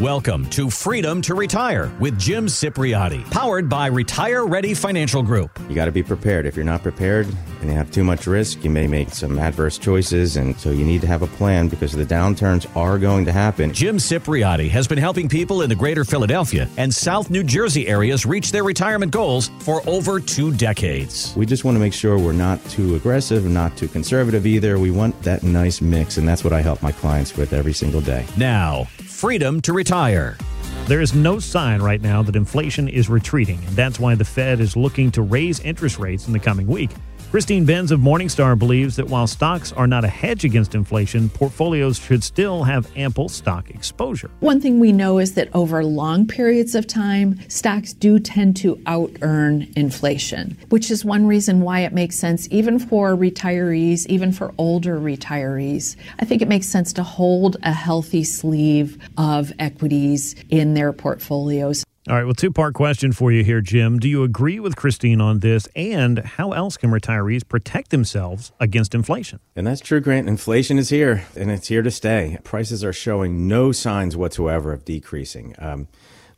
Welcome to Freedom to Retire with Jim Cipriotti, powered by Retire Ready Financial Group. You got to be prepared. If you're not prepared and you have too much risk, you may make some adverse choices. And so you need to have a plan because the downturns are going to happen. Jim Cipriotti has been helping people in the greater Philadelphia and South New Jersey areas reach their retirement goals for over two decades. We just want to make sure we're not too aggressive not too conservative either. We want that nice mix. And that's what I help my clients with every single day. Now, freedom to retire. There is no sign right now that inflation is retreating, and that's why the Fed is looking to raise interest rates in the coming week. Christine Benz of Morningstar believes that while stocks are not a hedge against inflation, portfolios should still have ample stock exposure. One thing we know is that over long periods of time, stocks do tend to out earn inflation, which is one reason why it makes sense, even for retirees, even for older retirees. I think it makes sense to hold a healthy sleeve of equities in their portfolios. All right, well, two part question for you here, Jim. Do you agree with Christine on this? And how else can retirees protect themselves against inflation? And that's true, Grant. Inflation is here and it's here to stay. Prices are showing no signs whatsoever of decreasing. Um,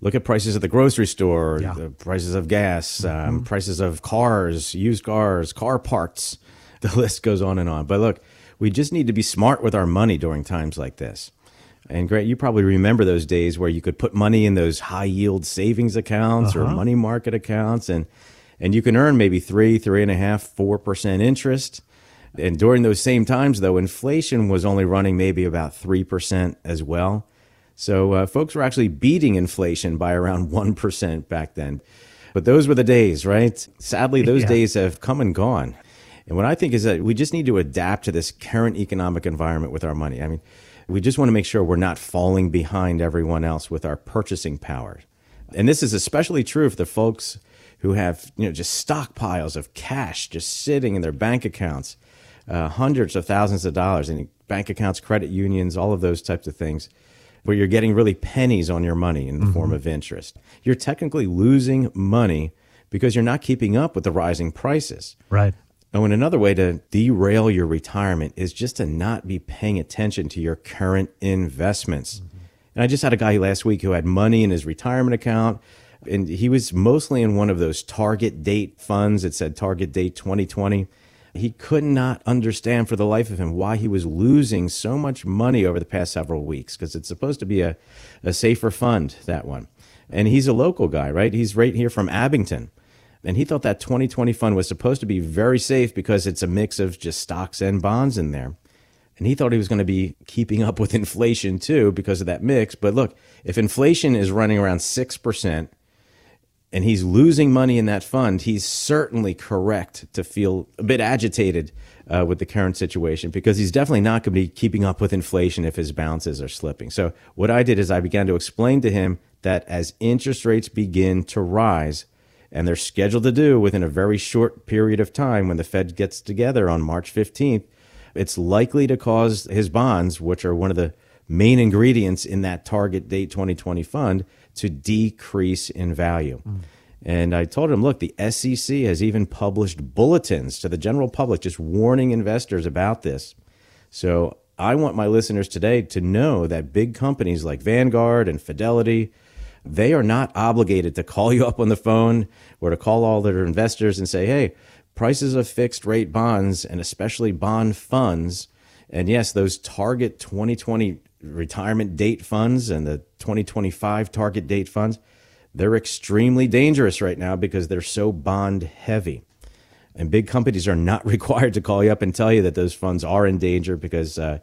look at prices at the grocery store, yeah. the prices of gas, um, mm-hmm. prices of cars, used cars, car parts. The list goes on and on. But look, we just need to be smart with our money during times like this. And Grant, you probably remember those days where you could put money in those high yield savings accounts uh-huh. or money market accounts, and and you can earn maybe three, three and a half, four percent interest. And during those same times, though, inflation was only running maybe about three percent as well. So uh, folks were actually beating inflation by around one percent back then. But those were the days, right? Sadly, those yeah. days have come and gone. And what I think is that we just need to adapt to this current economic environment with our money. I mean, we just want to make sure we're not falling behind everyone else with our purchasing power. And this is especially true for the folks who have, you know, just stockpiles of cash just sitting in their bank accounts, uh, hundreds of thousands of dollars in bank accounts, credit unions, all of those types of things, where you're getting really pennies on your money in the mm-hmm. form of interest. You're technically losing money because you're not keeping up with the rising prices. Right. Oh, and another way to derail your retirement is just to not be paying attention to your current investments. Mm-hmm. And I just had a guy last week who had money in his retirement account, and he was mostly in one of those target date funds. that said target date 2020. He could not understand for the life of him why he was losing so much money over the past several weeks because it's supposed to be a, a safer fund, that one. And he's a local guy, right? He's right here from Abington. And he thought that 2020 fund was supposed to be very safe because it's a mix of just stocks and bonds in there. And he thought he was going to be keeping up with inflation too because of that mix. But look, if inflation is running around 6% and he's losing money in that fund, he's certainly correct to feel a bit agitated uh, with the current situation because he's definitely not going to be keeping up with inflation if his balances are slipping. So, what I did is I began to explain to him that as interest rates begin to rise, and they're scheduled to do within a very short period of time when the Fed gets together on March 15th, it's likely to cause his bonds, which are one of the main ingredients in that target date 2020 fund, to decrease in value. Mm. And I told him, look, the SEC has even published bulletins to the general public just warning investors about this. So I want my listeners today to know that big companies like Vanguard and Fidelity, they are not obligated to call you up on the phone or to call all their investors and say, hey, prices of fixed rate bonds and especially bond funds, and yes, those target 2020 retirement date funds and the 2025 target date funds, they're extremely dangerous right now because they're so bond heavy. And big companies are not required to call you up and tell you that those funds are in danger because uh,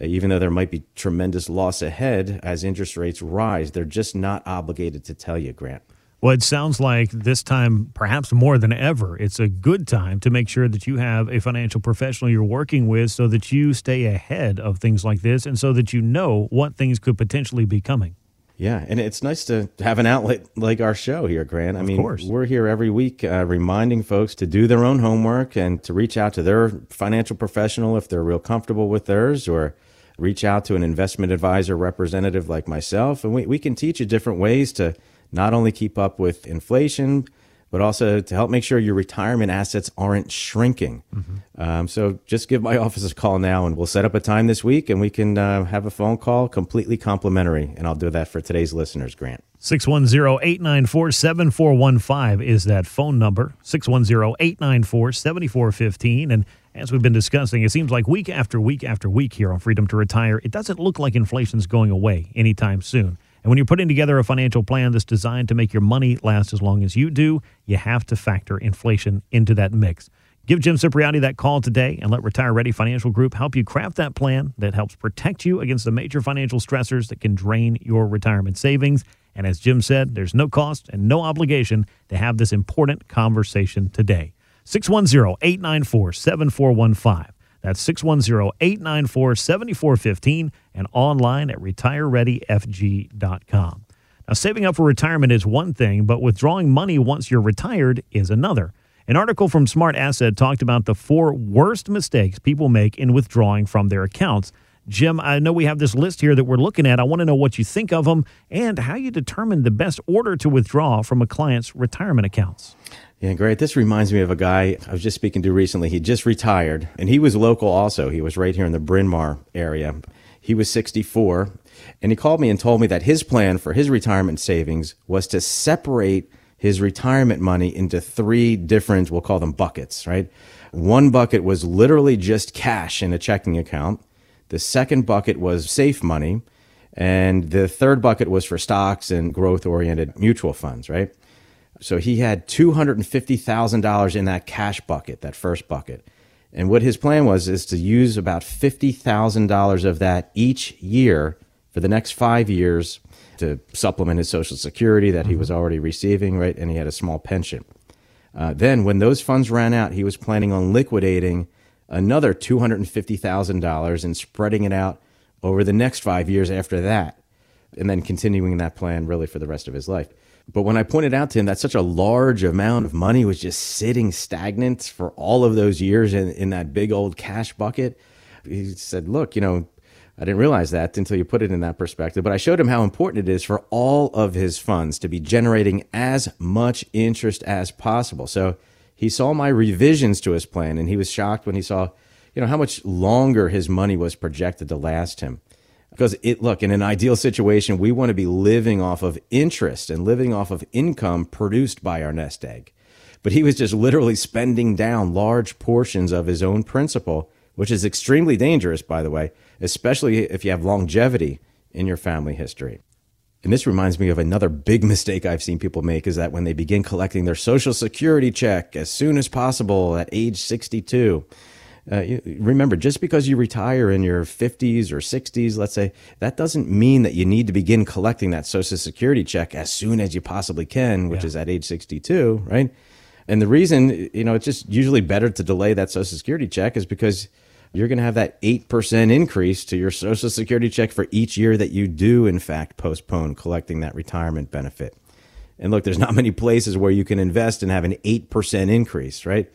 Uh, even though there might be tremendous loss ahead as interest rates rise, they're just not obligated to tell you, Grant. Well, it sounds like this time, perhaps more than ever, it's a good time to make sure that you have a financial professional you're working with so that you stay ahead of things like this and so that you know what things could potentially be coming. Yeah, and it's nice to have an outlet like our show here, Grant. I of mean, course. we're here every week uh, reminding folks to do their own homework and to reach out to their financial professional if they're real comfortable with theirs or reach out to an investment advisor representative like myself. And we, we can teach you different ways to not only keep up with inflation, but also to help make sure your retirement assets aren't shrinking. Mm-hmm. Um, so just give my office a call now and we'll set up a time this week and we can uh, have a phone call completely complimentary. And I'll do that for today's listeners, Grant. 610 894 7415 is that phone number. 610 894 7415. And as we've been discussing, it seems like week after week after week here on Freedom to Retire, it doesn't look like inflation's going away anytime soon. And when you're putting together a financial plan that's designed to make your money last as long as you do, you have to factor inflation into that mix. Give Jim Cipriotti that call today and let Retire Ready Financial Group help you craft that plan that helps protect you against the major financial stressors that can drain your retirement savings. And as Jim said, there's no cost and no obligation to have this important conversation today. 610 894 7415. That's 610 894 7415 and online at retirereadyfg.com. Now, saving up for retirement is one thing, but withdrawing money once you're retired is another. An article from Smart Asset talked about the four worst mistakes people make in withdrawing from their accounts. Jim, I know we have this list here that we're looking at. I want to know what you think of them and how you determine the best order to withdraw from a client's retirement accounts. Yeah, great. This reminds me of a guy I was just speaking to recently. He just retired, and he was local also. He was right here in the Bryn Mawr area. He was 64, and he called me and told me that his plan for his retirement savings was to separate his retirement money into three different, we'll call them buckets, right? One bucket was literally just cash in a checking account. The second bucket was safe money. And the third bucket was for stocks and growth oriented mutual funds, right? So he had $250,000 in that cash bucket, that first bucket. And what his plan was is to use about $50,000 of that each year for the next five years to supplement his Social Security that he was already receiving, right? And he had a small pension. Uh, then, when those funds ran out, he was planning on liquidating another $250,000 and spreading it out over the next five years after that, and then continuing that plan really for the rest of his life. But when I pointed out to him that such a large amount of money was just sitting stagnant for all of those years in, in that big old cash bucket, he said, Look, you know, I didn't realize that until you put it in that perspective. But I showed him how important it is for all of his funds to be generating as much interest as possible. So he saw my revisions to his plan and he was shocked when he saw, you know, how much longer his money was projected to last him. Because it, look, in an ideal situation, we want to be living off of interest and living off of income produced by our nest egg. But he was just literally spending down large portions of his own principal, which is extremely dangerous, by the way, especially if you have longevity in your family history. And this reminds me of another big mistake I've seen people make is that when they begin collecting their social security check as soon as possible at age 62, uh, remember, just because you retire in your 50s or 60s, let's say, that doesn't mean that you need to begin collecting that Social Security check as soon as you possibly can, which yeah. is at age 62, right? And the reason, you know, it's just usually better to delay that Social Security check is because you're going to have that 8% increase to your Social Security check for each year that you do, in fact, postpone collecting that retirement benefit. And look, there's not many places where you can invest and have an 8% increase, right?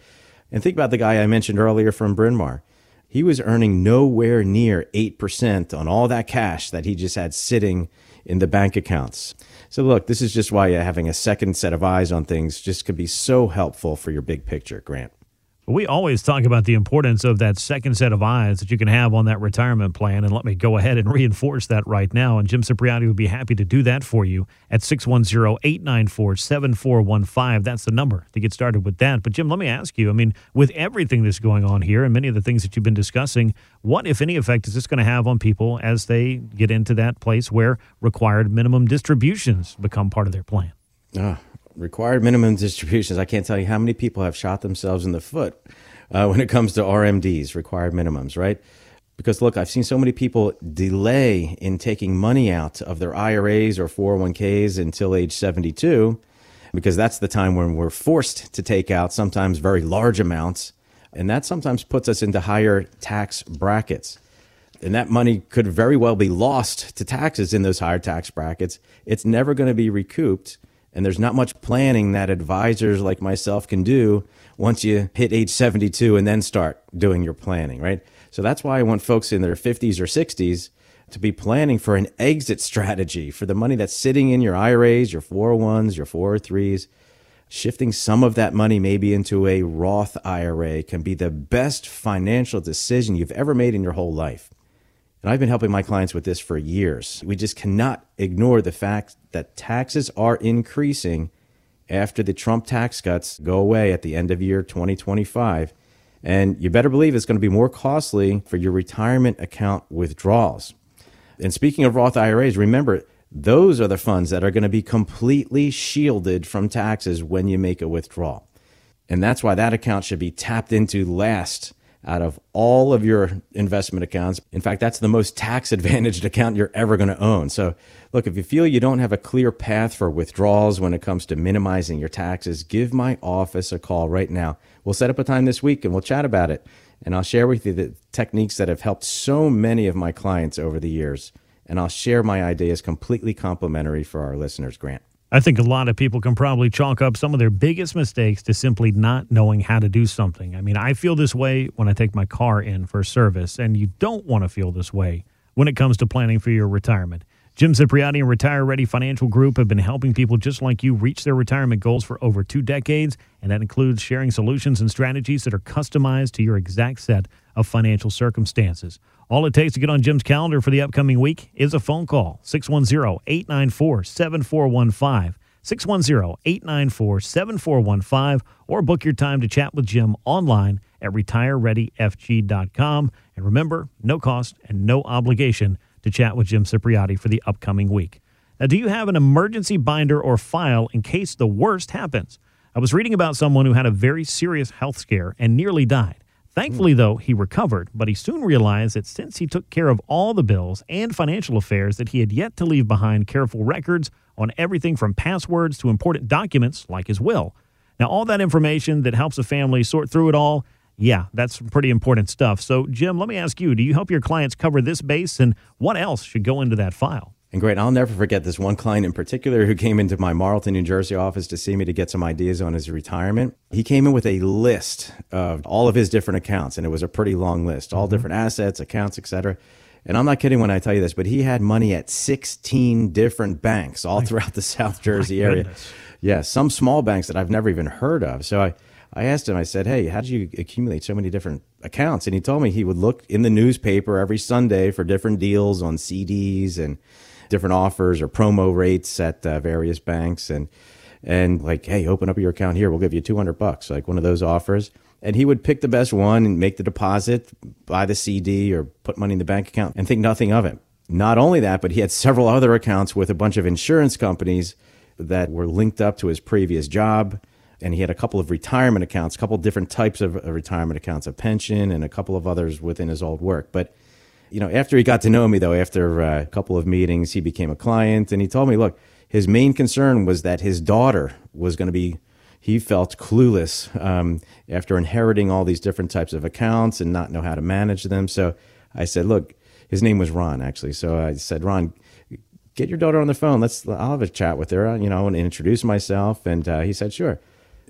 And think about the guy I mentioned earlier from Bryn Mawr. He was earning nowhere near 8% on all that cash that he just had sitting in the bank accounts. So, look, this is just why having a second set of eyes on things just could be so helpful for your big picture, Grant. We always talk about the importance of that second set of eyes that you can have on that retirement plan. And let me go ahead and reinforce that right now. And Jim Cipriotti would be happy to do that for you at 610 894 7415. That's the number to get started with that. But, Jim, let me ask you I mean, with everything that's going on here and many of the things that you've been discussing, what, if any, effect is this going to have on people as they get into that place where required minimum distributions become part of their plan? Ah, required minimum distributions. I can't tell you how many people have shot themselves in the foot uh, when it comes to RMDs, required minimums, right? Because look, I've seen so many people delay in taking money out of their IRAs or 401ks until age 72, because that's the time when we're forced to take out sometimes very large amounts. And that sometimes puts us into higher tax brackets. And that money could very well be lost to taxes in those higher tax brackets. It's never going to be recouped and there's not much planning that advisors like myself can do once you hit age 72 and then start doing your planning, right? So that's why I want folks in their 50s or 60s to be planning for an exit strategy for the money that's sitting in your IRAs, your 401s, your 403s. shifting some of that money maybe into a Roth IRA can be the best financial decision you've ever made in your whole life. And I've been helping my clients with this for years. We just cannot ignore the fact that taxes are increasing after the Trump tax cuts go away at the end of year 2025. And you better believe it's going to be more costly for your retirement account withdrawals. And speaking of Roth IRAs, remember, those are the funds that are going to be completely shielded from taxes when you make a withdrawal. And that's why that account should be tapped into last out of all of your investment accounts. In fact, that's the most tax advantaged account you're ever going to own. So, look, if you feel you don't have a clear path for withdrawals when it comes to minimizing your taxes, give my office a call right now. We'll set up a time this week and we'll chat about it. And I'll share with you the techniques that have helped so many of my clients over the years. And I'll share my ideas completely complimentary for our listeners, Grant. I think a lot of people can probably chalk up some of their biggest mistakes to simply not knowing how to do something. I mean, I feel this way when I take my car in for service, and you don't want to feel this way when it comes to planning for your retirement. Jim Cipriotti and Retire Ready Financial Group have been helping people just like you reach their retirement goals for over two decades, and that includes sharing solutions and strategies that are customized to your exact set of financial circumstances. All it takes to get on Jim's calendar for the upcoming week is a phone call 610 894 7415. 610 894 7415, or book your time to chat with Jim online at retirereadyfg.com. And remember, no cost and no obligation to chat with Jim Cipriotti for the upcoming week. Now, do you have an emergency binder or file in case the worst happens? I was reading about someone who had a very serious health scare and nearly died. Thankfully, though, he recovered, but he soon realized that since he took care of all the bills and financial affairs, that he had yet to leave behind careful records on everything from passwords to important documents like his will. Now, all that information that helps a family sort through it all yeah, that's pretty important stuff. So, Jim, let me ask you do you help your clients cover this base and what else should go into that file? And great, I'll never forget this one client in particular who came into my Marlton, New Jersey office to see me to get some ideas on his retirement. He came in with a list of all of his different accounts, and it was a pretty long list, all mm-hmm. different assets, accounts, etc. And I'm not kidding when I tell you this, but he had money at 16 different banks all throughout the South Jersey area. Goodness. Yeah, some small banks that I've never even heard of. So I I asked him, I said, Hey, how did you accumulate so many different accounts? And he told me he would look in the newspaper every Sunday for different deals on CDs and different offers or promo rates at uh, various banks. And, and like, Hey, open up your account here. We'll give you 200 bucks, like one of those offers. And he would pick the best one and make the deposit, buy the CD or put money in the bank account and think nothing of it. Not only that, but he had several other accounts with a bunch of insurance companies that were linked up to his previous job and he had a couple of retirement accounts, a couple different types of retirement accounts, a pension, and a couple of others within his old work. But you know, after he got to know me, though, after uh, a couple of meetings, he became a client, and he told me, look, his main concern was that his daughter was going to be. He felt clueless um, after inheriting all these different types of accounts and not know how to manage them. So I said, look, his name was Ron, actually. So I said, Ron, get your daughter on the phone. Let's. I'll have a chat with her, you know, and introduce myself. And uh, he said, sure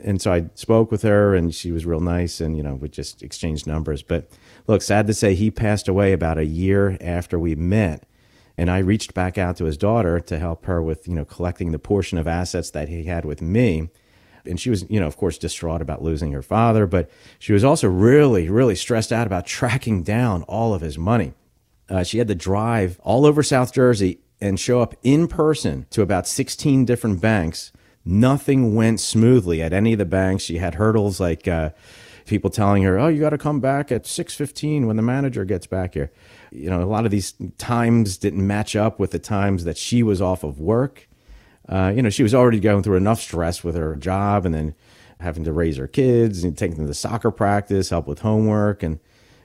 and so I spoke with her, and she was real nice, and you know we just exchanged numbers. But look, sad to say, he passed away about a year after we met, and I reached back out to his daughter to help her with you know collecting the portion of assets that he had with me. And she was, you know, of course, distraught about losing her father, but she was also really, really stressed out about tracking down all of his money. Uh, she had to drive all over South Jersey and show up in person to about 16 different banks nothing went smoothly at any of the banks. She had hurdles like uh, people telling her, "Oh, you got to come back at 6:15 when the manager gets back here." You know, a lot of these times didn't match up with the times that she was off of work. Uh, you know, she was already going through enough stress with her job, and then having to raise her kids and take them to soccer practice, help with homework, and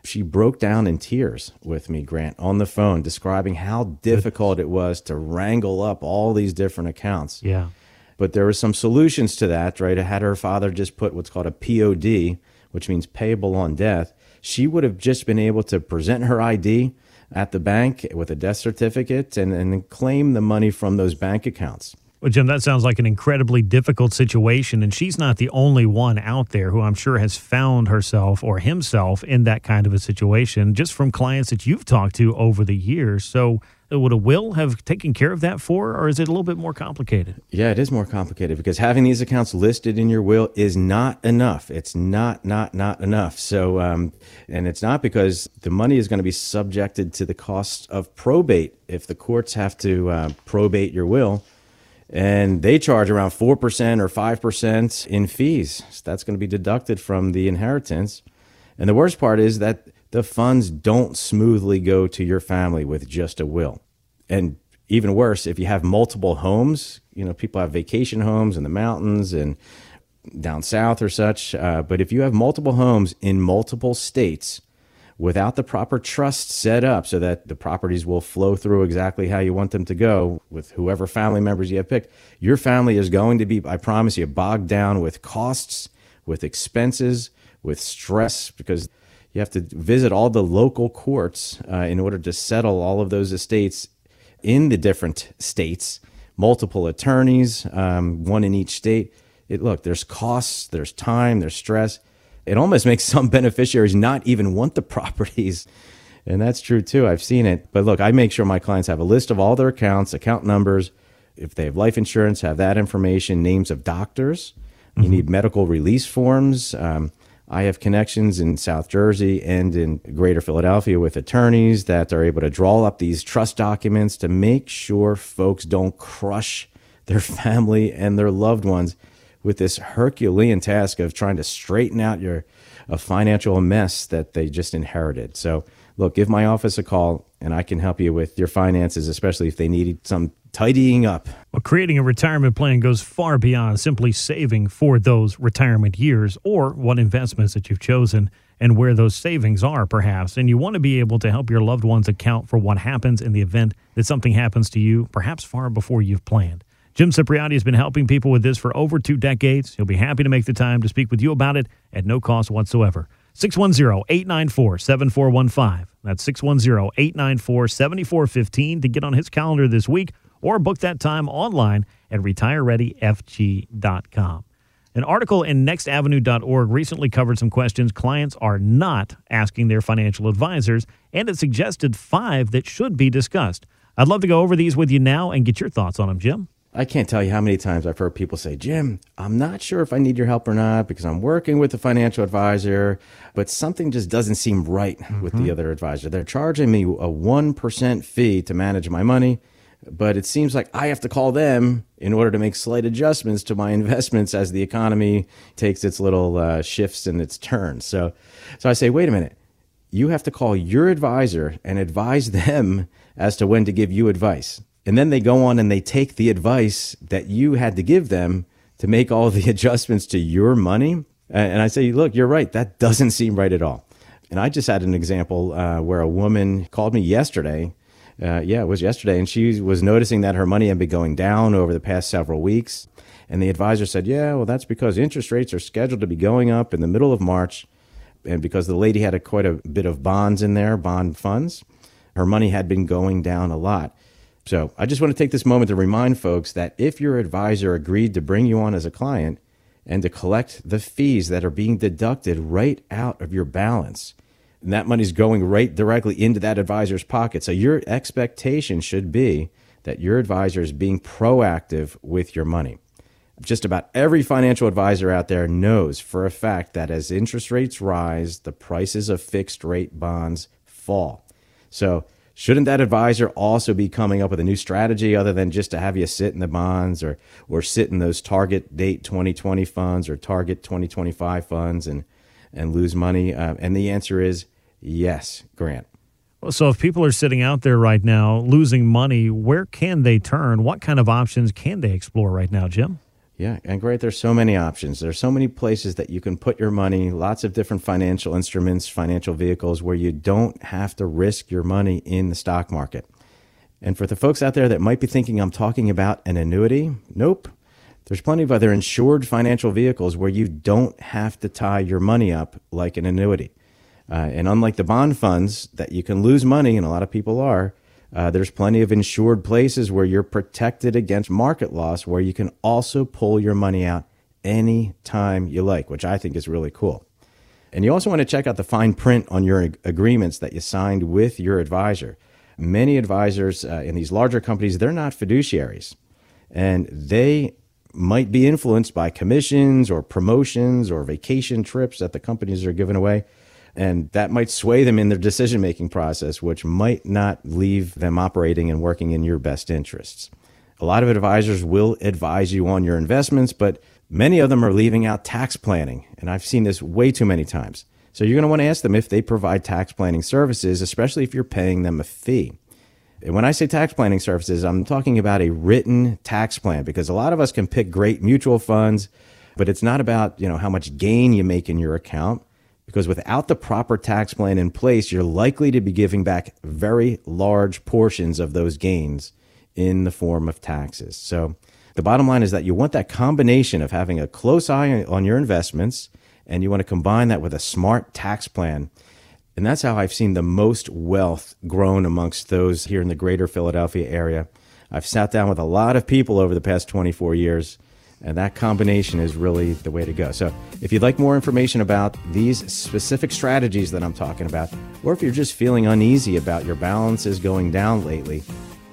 she broke down in tears with me, Grant, on the phone, describing how difficult it was to wrangle up all these different accounts. Yeah. But there were some solutions to that, right? I Had her father just put what's called a POD, which means payable on death, she would have just been able to present her ID at the bank with a death certificate and, and claim the money from those bank accounts. Well, Jim, that sounds like an incredibly difficult situation. And she's not the only one out there who I'm sure has found herself or himself in that kind of a situation, just from clients that you've talked to over the years. So would a will have taken care of that for, or is it a little bit more complicated? Yeah, it is more complicated because having these accounts listed in your will is not enough. It's not, not, not enough. So, um, and it's not because the money is going to be subjected to the cost of probate if the courts have to uh, probate your will. And they charge around 4% or 5% in fees. So that's going to be deducted from the inheritance. And the worst part is that the funds don't smoothly go to your family with just a will. And even worse, if you have multiple homes, you know, people have vacation homes in the mountains and down south or such. Uh, but if you have multiple homes in multiple states without the proper trust set up so that the properties will flow through exactly how you want them to go with whoever family members you have picked, your family is going to be, I promise you, bogged down with costs, with expenses, with stress because you have to visit all the local courts uh, in order to settle all of those estates in the different states, multiple attorneys, um, one in each state. It, look, there's costs, there's time, there's stress. It almost makes some beneficiaries not even want the properties. And that's true too. I've seen it. But look, I make sure my clients have a list of all their accounts, account numbers. If they have life insurance, have that information, names of doctors. You mm-hmm. need medical release forms. Um, I have connections in South Jersey and in greater Philadelphia with attorneys that are able to draw up these trust documents to make sure folks don't crush their family and their loved ones with this Herculean task of trying to straighten out your a financial mess that they just inherited. So, look, give my office a call and I can help you with your finances, especially if they need some tidying up. Well, creating a retirement plan goes far beyond simply saving for those retirement years or what investments that you've chosen and where those savings are, perhaps. And you want to be able to help your loved ones account for what happens in the event that something happens to you, perhaps far before you've planned. Jim Cipriotti has been helping people with this for over two decades. He'll be happy to make the time to speak with you about it at no cost whatsoever. 610 894 7415. That's 610 894 7415 to get on his calendar this week or book that time online at retirereadyfg.com. An article in nextavenue.org recently covered some questions clients are not asking their financial advisors, and it suggested five that should be discussed. I'd love to go over these with you now and get your thoughts on them, Jim. I can't tell you how many times I've heard people say, Jim, I'm not sure if I need your help or not because I'm working with a financial advisor, but something just doesn't seem right mm-hmm. with the mm-hmm. other advisor. They're charging me a 1% fee to manage my money, but it seems like I have to call them in order to make slight adjustments to my investments as the economy takes its little uh, shifts and its turns. So, so I say, wait a minute. You have to call your advisor and advise them as to when to give you advice and then they go on and they take the advice that you had to give them to make all the adjustments to your money. And I say, look, you're right. That doesn't seem right at all. And I just had an example uh, where a woman called me yesterday. Uh, yeah, it was yesterday. And she was noticing that her money had been going down over the past several weeks. And the advisor said, yeah, well, that's because interest rates are scheduled to be going up in the middle of March. And because the lady had a, quite a bit of bonds in there, bond funds, her money had been going down a lot. So I just want to take this moment to remind folks that if your advisor agreed to bring you on as a client and to collect the fees that are being deducted right out of your balance, and that money's going right directly into that advisor's pocket. So your expectation should be that your advisor is being proactive with your money. Just about every financial advisor out there knows for a fact that as interest rates rise, the prices of fixed rate bonds fall. So Shouldn't that advisor also be coming up with a new strategy other than just to have you sit in the bonds or or sit in those target date 2020 funds or target 2025 funds and and lose money? Uh, and the answer is yes, Grant. So if people are sitting out there right now losing money, where can they turn? What kind of options can they explore right now, Jim? Yeah, and great. There's so many options. There's so many places that you can put your money, lots of different financial instruments, financial vehicles where you don't have to risk your money in the stock market. And for the folks out there that might be thinking I'm talking about an annuity, nope. There's plenty of other insured financial vehicles where you don't have to tie your money up like an annuity. Uh, and unlike the bond funds that you can lose money, and a lot of people are, uh, there's plenty of insured places where you're protected against market loss, where you can also pull your money out any time you like, which I think is really cool. And you also want to check out the fine print on your agreements that you signed with your advisor. Many advisors uh, in these larger companies, they're not fiduciaries. And they might be influenced by commissions or promotions or vacation trips that the companies are giving away. And that might sway them in their decision making process, which might not leave them operating and working in your best interests. A lot of advisors will advise you on your investments, but many of them are leaving out tax planning. And I've seen this way too many times. So you're going to want to ask them if they provide tax planning services, especially if you're paying them a fee. And when I say tax planning services, I'm talking about a written tax plan because a lot of us can pick great mutual funds, but it's not about, you know, how much gain you make in your account because without the proper tax plan in place, you're likely to be giving back very large portions of those gains in the form of taxes. So the bottom line is that you want that combination of having a close eye on your investments and you want to combine that with a smart tax plan and that's how I've seen the most wealth grown amongst those here in the greater Philadelphia area. I've sat down with a lot of people over the past 24 years, and that combination is really the way to go. So, if you'd like more information about these specific strategies that I'm talking about, or if you're just feeling uneasy about your balances going down lately,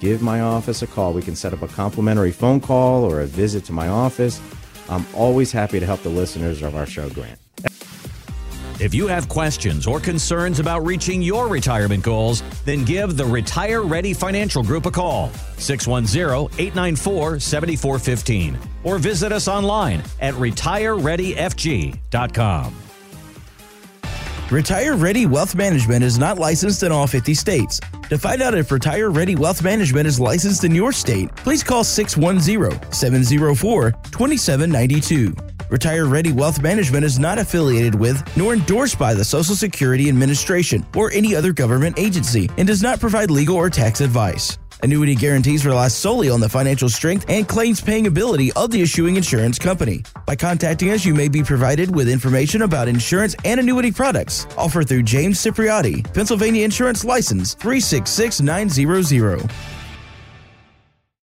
give my office a call. We can set up a complimentary phone call or a visit to my office. I'm always happy to help the listeners of our show, Grant. If you have questions or concerns about reaching your retirement goals, then give the Retire Ready Financial Group a call, 610 894 7415, or visit us online at retirereadyfg.com. Retire Ready Wealth Management is not licensed in all 50 states. To find out if Retire Ready Wealth Management is licensed in your state, please call 610 704 2792. Retire Ready Wealth Management is not affiliated with nor endorsed by the Social Security Administration or any other government agency and does not provide legal or tax advice. Annuity guarantees rely solely on the financial strength and claims paying ability of the issuing insurance company. By contacting us, you may be provided with information about insurance and annuity products offered through James Cipriotti, Pennsylvania Insurance License 366900.